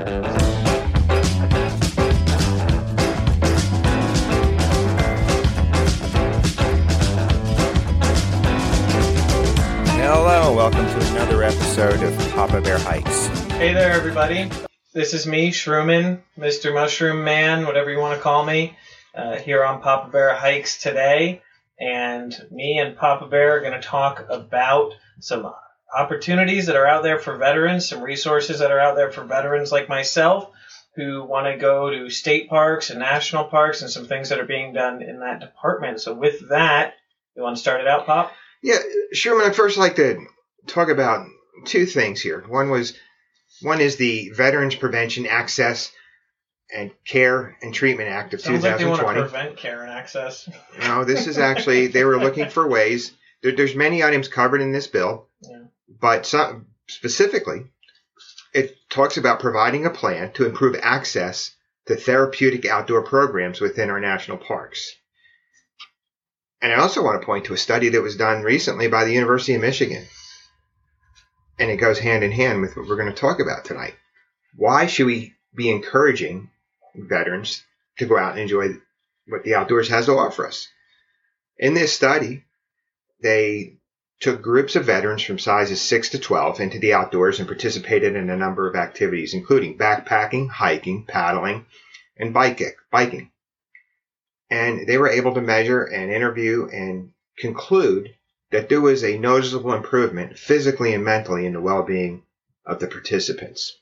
Hello, welcome to another episode of Papa Bear Hikes. Hey there, everybody. This is me, Shroomin, Mr. Mushroom Man, whatever you want to call me, uh, here on Papa Bear Hikes today. And me and Papa Bear are going to talk about some opportunities that are out there for veterans, some resources that are out there for veterans like myself who want to go to state parks and national parks and some things that are being done in that department. So, with that, you want to start it out, Pop? Yeah, Shroomin, I'd first like to talk about two things here. One was one is the Veterans Prevention Access and Care and Treatment Act of Sounds like they want to 2020. prevent care and access. no, this is actually they were looking for ways. There, there's many items covered in this bill. But some, specifically, it talks about providing a plan to improve access to therapeutic outdoor programs within our national parks. And I also want to point to a study that was done recently by the University of Michigan. And it goes hand in hand with what we're going to talk about tonight. Why should we be encouraging veterans to go out and enjoy what the outdoors has to offer us? In this study, they took groups of veterans from sizes 6 to 12 into the outdoors and participated in a number of activities, including backpacking, hiking, paddling, and biking. And they were able to measure and interview and conclude that there was a noticeable improvement physically and mentally in the well-being of the participants.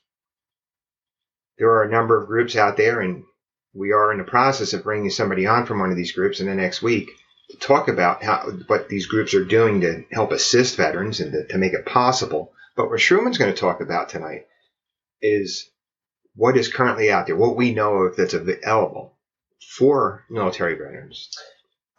There are a number of groups out there, and we are in the process of bringing somebody on from one of these groups in the next week talk about how what these groups are doing to help assist veterans and to, to make it possible. But what Shroomin's going to talk about tonight is what is currently out there, what we know of that's available for military veterans.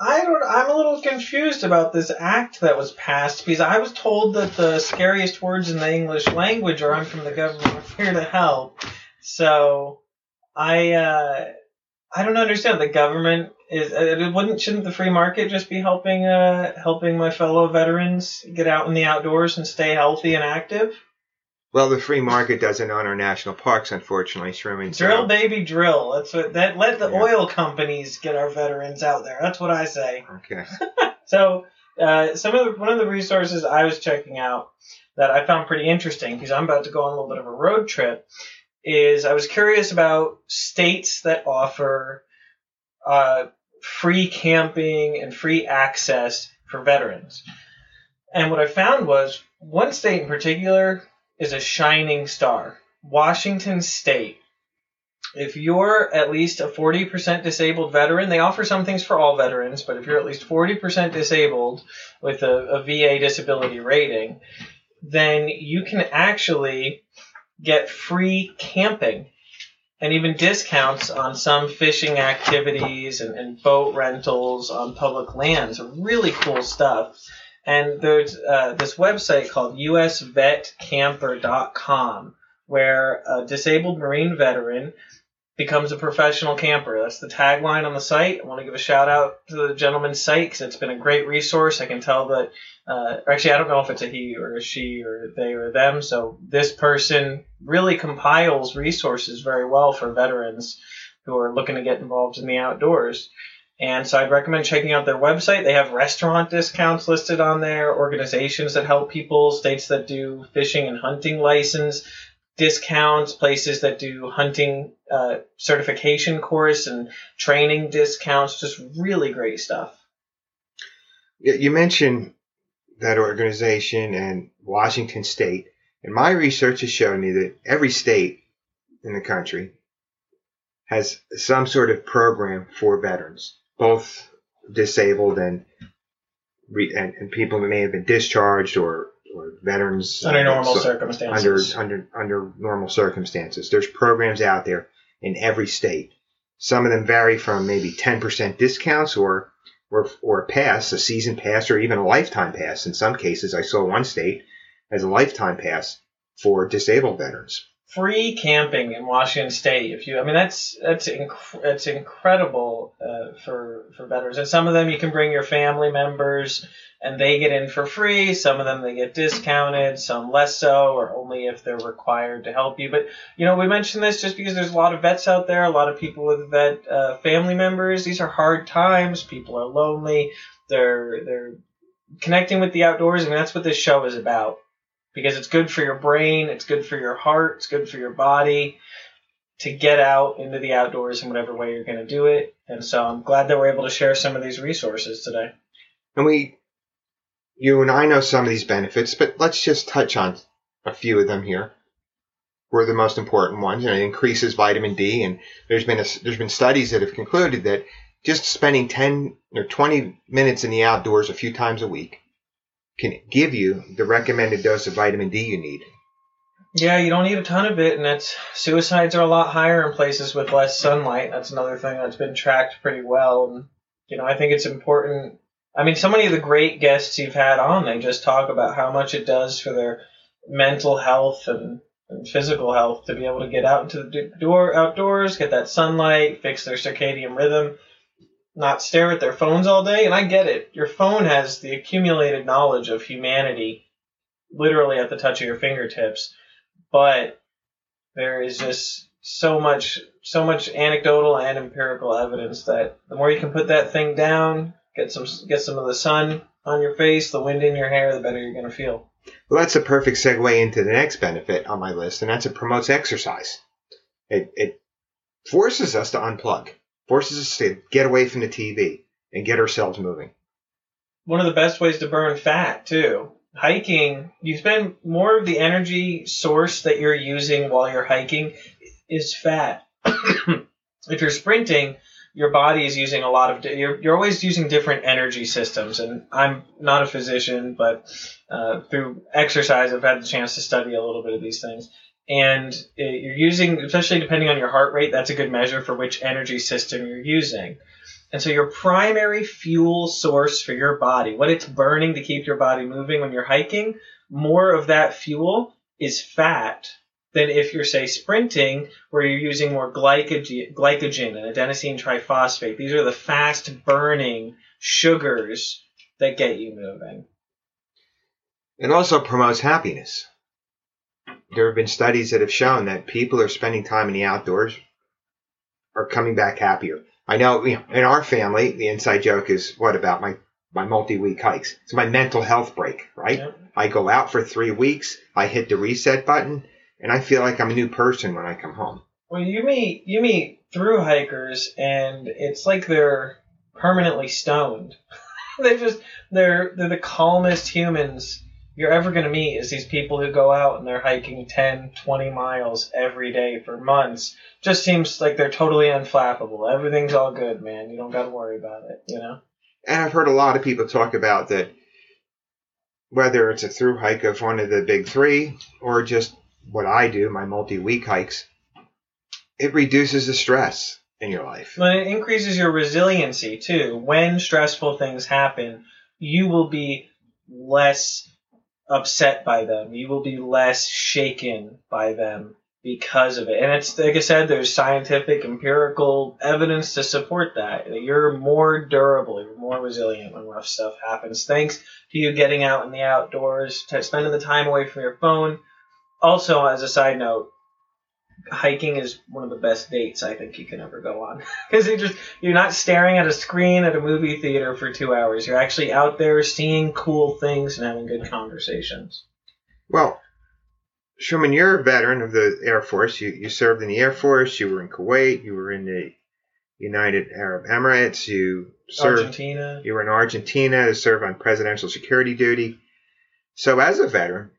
I don't. I'm a little confused about this act that was passed because I was told that the scariest words in the English language are "I'm from the government, I'm here to help." So, I uh, I don't understand. The government is. Uh, wouldn't shouldn't the free market just be helping uh helping my fellow veterans get out in the outdoors and stay healthy and active? Well, the free market doesn't own our national parks, unfortunately, Shroomin. so- Drill, baby, drill. That's what that. Let the Yeah. oil companies get our veterans out there. That's what I say. Okay. So, uh, some of the, one of the resources I was checking out that I found pretty interesting because I'm about to go on a little bit of a road trip is I was curious about states that offer uh, free camping and free access for veterans. And what I found was one state in particular is a shining star Washington State. If you're at least a 40% disabled veteran, they offer some things for all veterans, but if you're at least 40% disabled with a, a VA disability rating, then you can actually get free camping and even discounts on some fishing activities and, and boat rentals on public lands. Really cool stuff. And there's uh, this website called usvetcamper.com where a disabled Marine veteran becomes a professional camper. That's the tagline on the site. I want to give a shout out to the gentleman's site because it's been a great resource. I can tell that, uh, actually, I don't know if it's a he or a she or they or them. So this person really compiles resources very well for veterans who are looking to get involved in the outdoors. And so I'd recommend checking out their website. They have restaurant discounts listed on there, organizations that help people, states that do fishing and hunting license discounts, places that do hunting uh, certification course and training discounts. Just really great stuff. You mentioned that organization and Washington State, and my research has shown me that every state in the country has some sort of program for veterans, both disabled and and, and people that may have been discharged or or veterans Under normal so- circumstances. under under under normal circumstances. There's programs out there in every state. Some of them vary from maybe 10% discounts or or or a pass, a season pass, or even a lifetime pass. In some cases, I saw one state as a lifetime pass for disabled veterans. free camping in Washington State. If you, I mean, that's that's inc- that's incredible uh, for for veterans. And some of them you can bring your family members, and they get in for free. Some of them they get discounted. Some less so, or only if they're required to help you. But you know, we mentioned this just because there's a lot of vets out there, a lot of people with vet uh, family members. These are hard times. People are lonely. They're they're connecting with the outdoors, and that's what this show is about because it's good for your brain, it's good for your heart, it's good for your body to get out into the outdoors in whatever way you're going to do it. And so I'm glad that we're able to share some of these resources today. And we, you and I know some of these benefits, but let's just touch on a few of them here. Were the most important ones. You know, it increases vitamin D, and there's been a, there's been studies that have concluded that just spending 10 or 20 minutes in the outdoors a few times a week can give you the recommended dose of vitamin D you need. Yeah, you don't need a ton of it, and it's suicides are a lot higher in places with less sunlight. That's another thing that's been tracked pretty well. And you know, I think it's important. I mean, so many of the great guests you've had on, they just talk about how much it does for their mental health and, and physical health to be able to get out into the door outdoors, get that sunlight, fix their circadian rhythm not stare at their phones all day. And I get it. Your phone has the accumulated knowledge of humanity literally at the touch of your fingertips. But there is just so much so much anecdotal and empirical evidence that the more you can put that thing down, get some get some of the sun on your face, the wind in your hair, the better you're going to feel. Well, that's a perfect segue into the next benefit on my list, and that's it promotes exercise. It, it forces us to unplug forces us to get away from the TV and get ourselves moving. One of the best ways to burn fat, too. Hiking, you spend more of the energy source that you're using while you're hiking is fat. if you're sprinting, your body is using a lot of you're, you're always using different energy systems and i'm not a physician but uh, through exercise i've had the chance to study a little bit of these things and you're using, especially depending on your heart rate, that's a good measure for which energy system you're using. And so your primary fuel source for your body, what it's burning to keep your body moving when you're hiking, more of that fuel is fat than if you're say sprinting where you're using more glycogen, glycogen and adenosine triphosphate. These are the fast burning sugars that get you moving. It also promotes happiness there have been studies that have shown that people are spending time in the outdoors are coming back happier. I know, you know in our family, the inside joke is what about my my multi-week hikes? It's my mental health break, right? Yep. I go out for three weeks, I hit the reset button, and I feel like I'm a new person when I come home. Well, you meet you meet through hikers, and it's like they're permanently stoned. they're just they're they're the calmest humans you're ever going to meet is these people who go out and they're hiking 10, 20 miles every day for months. Just seems like they're totally unflappable. Everything's all good, man. You don't got to worry about it, you know? And I've heard a lot of people talk about that whether it's a through hike of one of the big three or just what I do, my multi week hikes, it reduces the stress in your life. But it increases your resiliency too. When stressful things happen, you will be less upset by them. You will be less shaken by them because of it. And it's like I said, there's scientific, empirical evidence to support that. You're more durable, you're more resilient when rough stuff happens. Thanks to you getting out in the outdoors, spending the time away from your phone. Also, as a side note, hiking is one of the best dates I think you can ever go on because you just you're not staring at a screen at a movie theater for two hours. You're actually out there seeing cool things and having good conversations. Well, Shroomin, you're a veteran of the Air Force. You you served in the Air Force. You were in Kuwait. You were in the United Arab Emirates. You served. Argentina. You were in Argentina to serve on presidential security duty. So, as a veteran,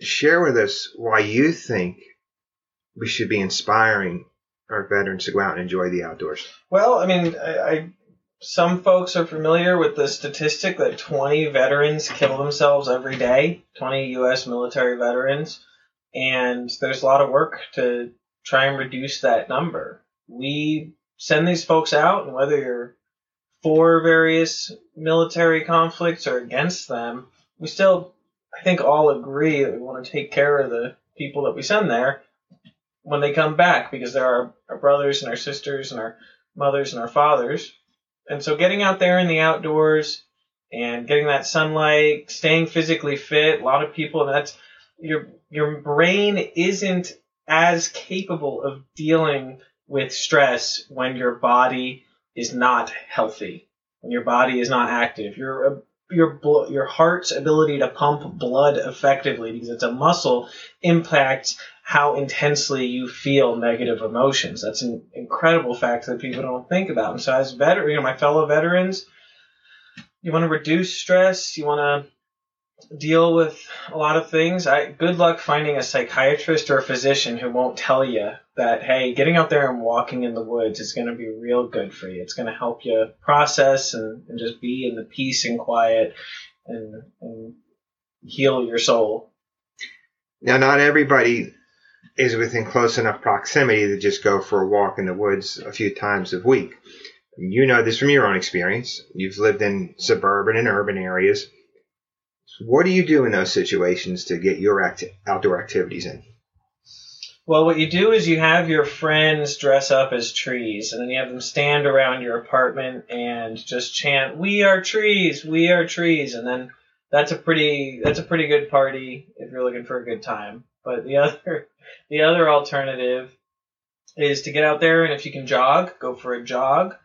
share with us why you think we should be inspiring our veterans to go out and enjoy the outdoors? Well, I mean, I, I some folks are familiar with the statistic that 20 veterans kill themselves every day, 20 U.S. military veterans, and there's a lot of work to try and reduce that number. We send these folks out, and whether you're for various military conflicts or against them, we still, I think, all agree that we want to take care of the people that we send there when they come back because they're our brothers and our sisters and our mothers and our fathers. And so getting out there in the outdoors and getting that sunlight, staying physically fit, a lot of people that's your your brain isn't as capable of dealing with stress when your body is not healthy, when your body is not active. Your your your heart's ability to pump blood effectively because it's a muscle impacts how intensely you feel negative emotions. That's an incredible fact that people don't think about. And so, as veteran, you know, my fellow veterans, you want to reduce stress, you want to deal with a lot of things. I good luck finding a psychiatrist or a physician who won't tell you that hey, getting out there and walking in the woods is going to be real good for you. It's going to help you process and, and just be in the peace and quiet and, and heal your soul. Now, not everybody is within close enough proximity to just go for a walk in the woods a few times a week. You know this from your own experience. You've lived in suburban and urban areas. What do you do in those situations to get your act- outdoor activities in? Well, what you do is you have your friends dress up as trees, and then you have them stand around your apartment and just chant, "We are trees, we are trees," and then that's a pretty that's a pretty good party if you're looking for a good time. But the other the other alternative is to get out there and if you can jog, go for a jog.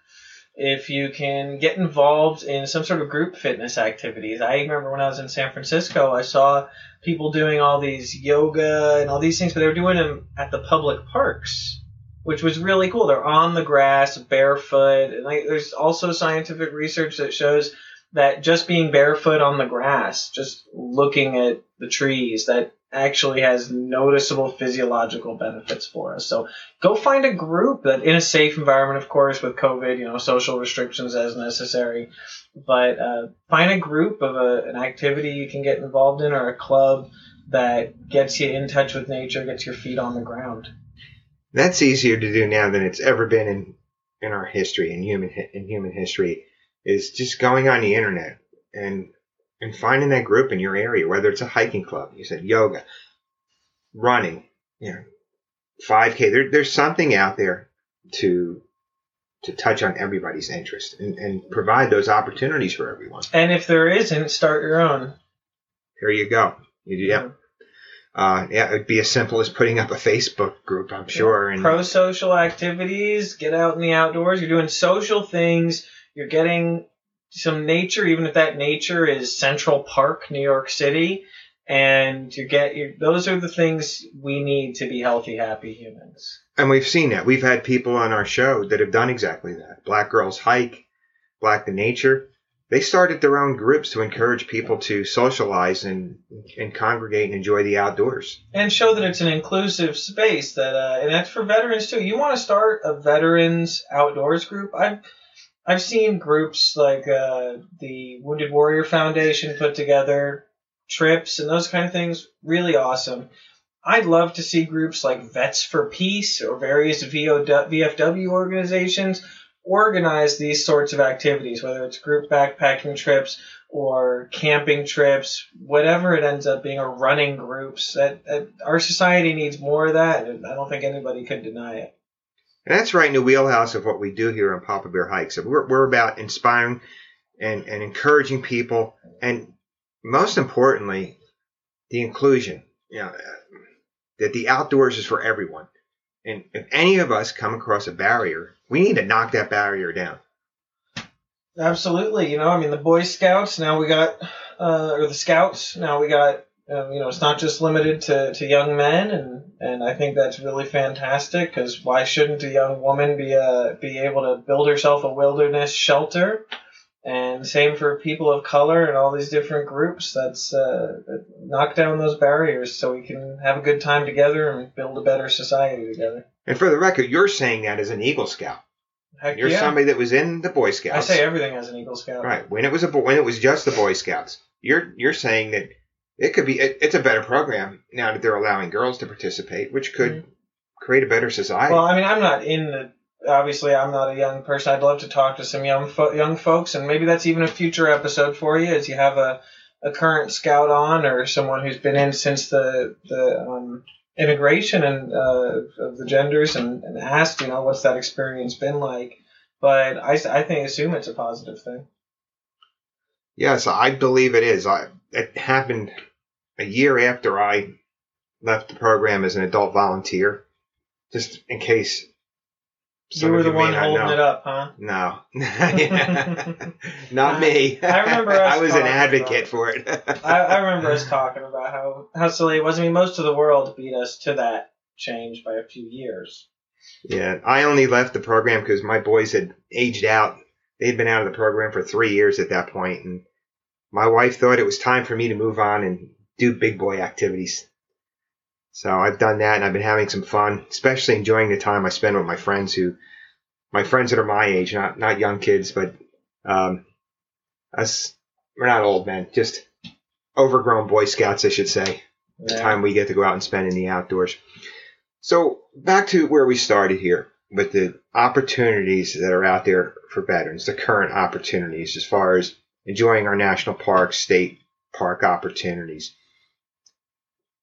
If you can get involved in some sort of group fitness activities. I remember when I was in San Francisco, I saw people doing all these yoga and all these things, but they were doing them at the public parks, which was really cool. They're on the grass, barefoot, and like, there's also scientific research that shows that just being barefoot on the grass, just looking at the trees, that actually has noticeable physiological benefits for us. So go find a group that in a safe environment, of course, with COVID, you know, social restrictions as necessary, but uh, find a group of a, an activity you can get involved in or a club that gets you in touch with nature, gets your feet on the ground. That's easier to do now than it's ever been in, in our history, in human, in human history, is just going on the internet and and finding that group in your area, whether it's a hiking club, you said yoga, running, you know, 5K. There, there's something out there to to touch on everybody's interest and, and provide those opportunities for everyone. And if there isn't, start your own. Here you go. Yeah. Uh, yeah, it'd be as simple as putting up a Facebook group, I'm sure. And pro social activities, get out in the outdoors. You're doing social things. You're getting some nature, even if that nature is Central Park, New York City, and you get you, those are the things we need to be healthy, happy humans. And we've seen that. We've had people on our show that have done exactly that. Black Girls Hike, Black to Nature. They started their own groups to encourage people to socialize and and congregate and enjoy the outdoors. And show that it's an inclusive space that uh, and that's for veterans too. You want to start a veterans outdoors group? I've I've seen groups like uh, the Wounded Warrior Foundation put together trips and those kind of things. Really awesome. I'd love to see groups like Vets for Peace or various VFW organizations organize these sorts of activities, whether it's group backpacking trips or camping trips, whatever it ends up being, or running groups. That, that our society needs more of that, and I don't think anybody could deny it. And that's right in the wheelhouse of what we do here on Papa Bear Hikes. We're, we're about inspiring and, and encouraging people, and most importantly, the inclusion. You know, that the outdoors is for everyone. And if any of us come across a barrier, we need to knock that barrier down. Absolutely. You know, I mean, the Boy Scouts, now we got, uh, or the Scouts, now we got um, you know, it's not just limited to, to young men, and, and I think that's really fantastic because why shouldn't a young woman be uh, be able to build herself a wilderness shelter? And same for people of color and all these different groups. That's uh, knock down those barriers so we can have a good time together and build a better society together. And for the record, you're saying that as an Eagle Scout. Heck You're yeah. somebody that was in the Boy Scouts. I say everything as an Eagle Scout. right when it was a when it was just the Boy Scouts. You're you're saying that it could be it, it's a better program now that they're allowing girls to participate, which could Mhm. create a better society. Well, I mean, I'm not in the. Obviously, I'm not a young person. I'd love to talk to some young fo- young folks, and maybe that's even a future episode for you, as you have a, a current scout on or someone who's been in since the the um, integration and uh, of the genders and, and asked, you know, what's that experience been like? But I, I think assume it's a positive thing. Yes, I believe it is. I it happened a year after I left the program as an adult volunteer, just in case. You were the one holding know. it up, huh? No, not me. I remember us I was an advocate about for it. I, I remember us talking about how, how silly it was. I mean, most of the world beat us to that change by a few years. Yeah, I only left the program because my boys had aged out. They'd been out of the program for three years at that point, and my wife thought it was time for me to move on and do big boy activities. So I've done that, and I've been having some fun, especially enjoying the time I spend with my friends who, my friends that are my age, not not young kids, but um, us. We're not old men, just overgrown Boy Scouts, I should say the time we get to go out and spend in the outdoors. So back to where we started here with the opportunities that are out there for veterans, the current opportunities as far as enjoying our national parks, state park opportunities.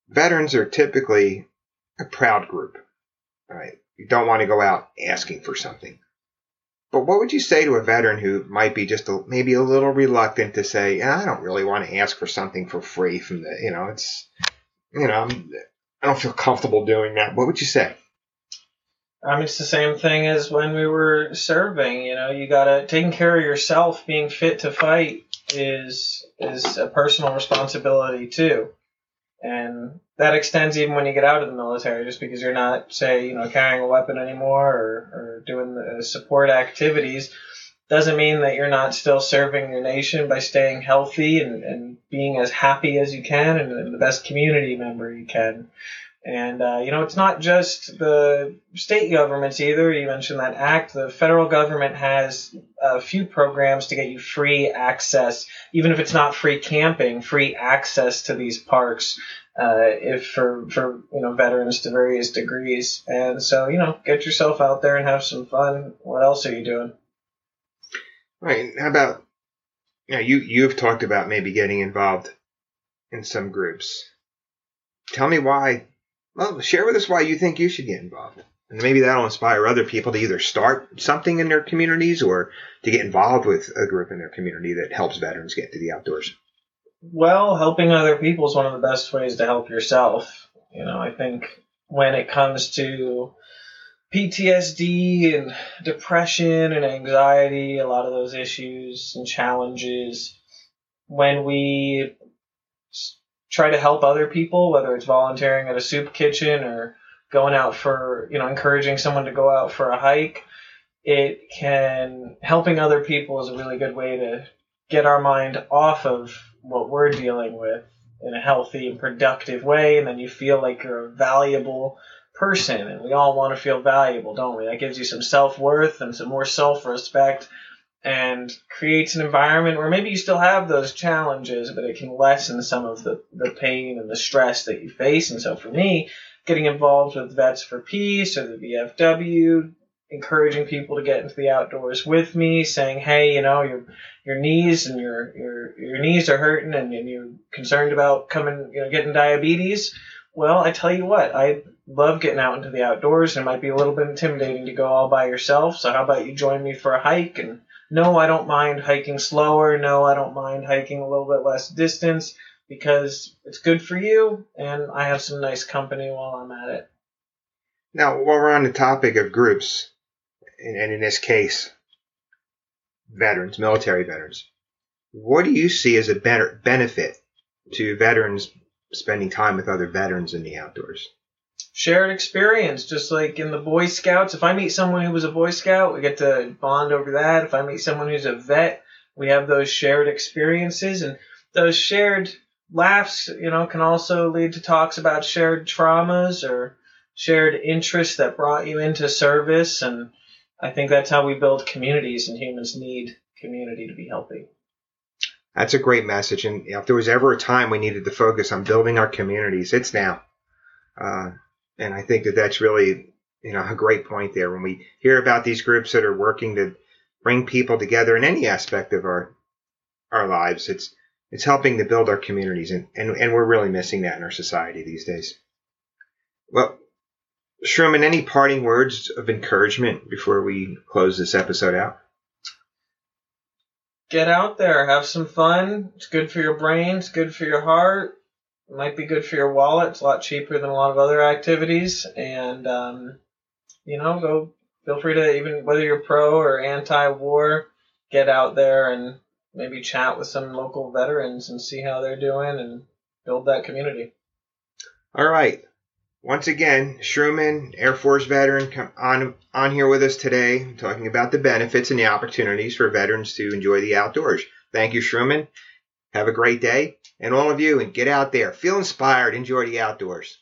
Veterans are typically a proud group, right? You don't want to go out asking for something. But what would you say to a veteran who might be just a, maybe a little reluctant to say, "Yeah, I don't really want to ask for something for free from the, you know, it's, you know, I'm, I don't feel comfortable doing that. What would you say? Mean, it's the same thing as when we were serving. You know, you gotta taking care of yourself. Being fit to fight is is a personal responsibility too, and that extends even when you get out of the military. Just because you're not, say, you know, carrying a weapon anymore or, or doing the support activities, doesn't mean that you're not still serving your nation by staying healthy and, and being as happy as you can and, and the best community member you can. And, uh, you know, it's not just the state governments either. You mentioned that act. The federal government has a few programs to get you free access, even if it's not free camping, free access to these parks. Uh, if for, for, you know, veterans to various degrees. And so, you know, get yourself out there and have some fun. What else are you doing? Right. How about, you you, you've talked about maybe getting involved in some groups. Tell me why, well, share with us why you think you should get involved. And maybe that'll inspire other people to either start something in their communities or to get involved with a group in their community that helps veterans get to the outdoors. Well, helping other people is one of the best ways to help yourself. You know, I think when it comes to PTSD and depression and anxiety, a lot of those issues and challenges, when we try to help other people, whether it's volunteering at a soup kitchen or going out for, you know, encouraging someone to go out for a hike, it can, helping other people is a really good way to get our mind off of what we're dealing with in a healthy and productive way, and then you feel like you're a valuable person, and we all want to feel valuable, don't we? That gives you some self worth and some more self respect, and creates an environment where maybe you still have those challenges, but it can lessen some of the, the pain and the stress that you face. And so for me, getting involved with Vets for Peace or the VFW, encouraging people to get into the outdoors with me, saying, "Hey, you know, your your knees and your your your knees are hurting, and, and you're concerned about coming, you know, getting diabetes." Well, I tell you what, I love getting out into the outdoors. It might be a little bit intimidating to go all by yourself. So how about you join me for a hike? And no, I don't mind hiking slower. No, I don't mind hiking a little bit less distance because it's good for you, and I have some nice company while I'm at it. Now, while we're on the topic of groups, and, in this case, veterans, military veterans, what do you see as a better benefit to veterans spending time with other veterans in the outdoors? Shared experience, just like in the Boy Scouts. If I meet someone who was a Boy Scout, we get to bond over that. If I meet someone who's a vet, we have those shared experiences and those shared laughs, you know, can also lead to talks about shared traumas or shared interests that brought you into service. And I think that's how we build communities, and humans need community to be healthy. That's a great message. And if there was ever a time we needed to focus on building our communities, it's now. Uh, and I think that that's really, you know, a great point there. When we hear about these groups that are working to bring people together in any aspect of our our lives, it's it's helping to build our communities, and and, and we're really missing that in our society these days. Well, Shroomin, any parting words of encouragement before we close this episode out? Get out there, have some fun. It's good for your brain, it's good for your heart. It might be good for your wallet. It's a lot cheaper than a lot of other activities, and um, you know, go. Feel free to even whether you're pro or anti-war, get out there and maybe chat with some local veterans and see how they're doing and build that community. All right. Once again, Shroomin, Air Force veteran, come on on here with us today, talking about the benefits and the opportunities for veterans to enjoy the outdoors. Thank you, Shroomin. Have a great day, and all of you, and get out there, feel inspired, enjoy the outdoors.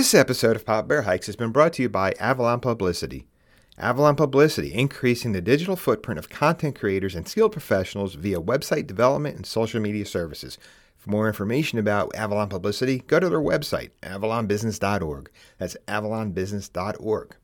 This episode of Pop Bear Hikes has been brought to you by Avalon Publicity. Avalon Publicity, increasing the digital footprint of content creators and skilled professionals via website development and social media services. For more information about Avalon Publicity, go to their website, avalonbusiness.org. That's avalonbusiness.org.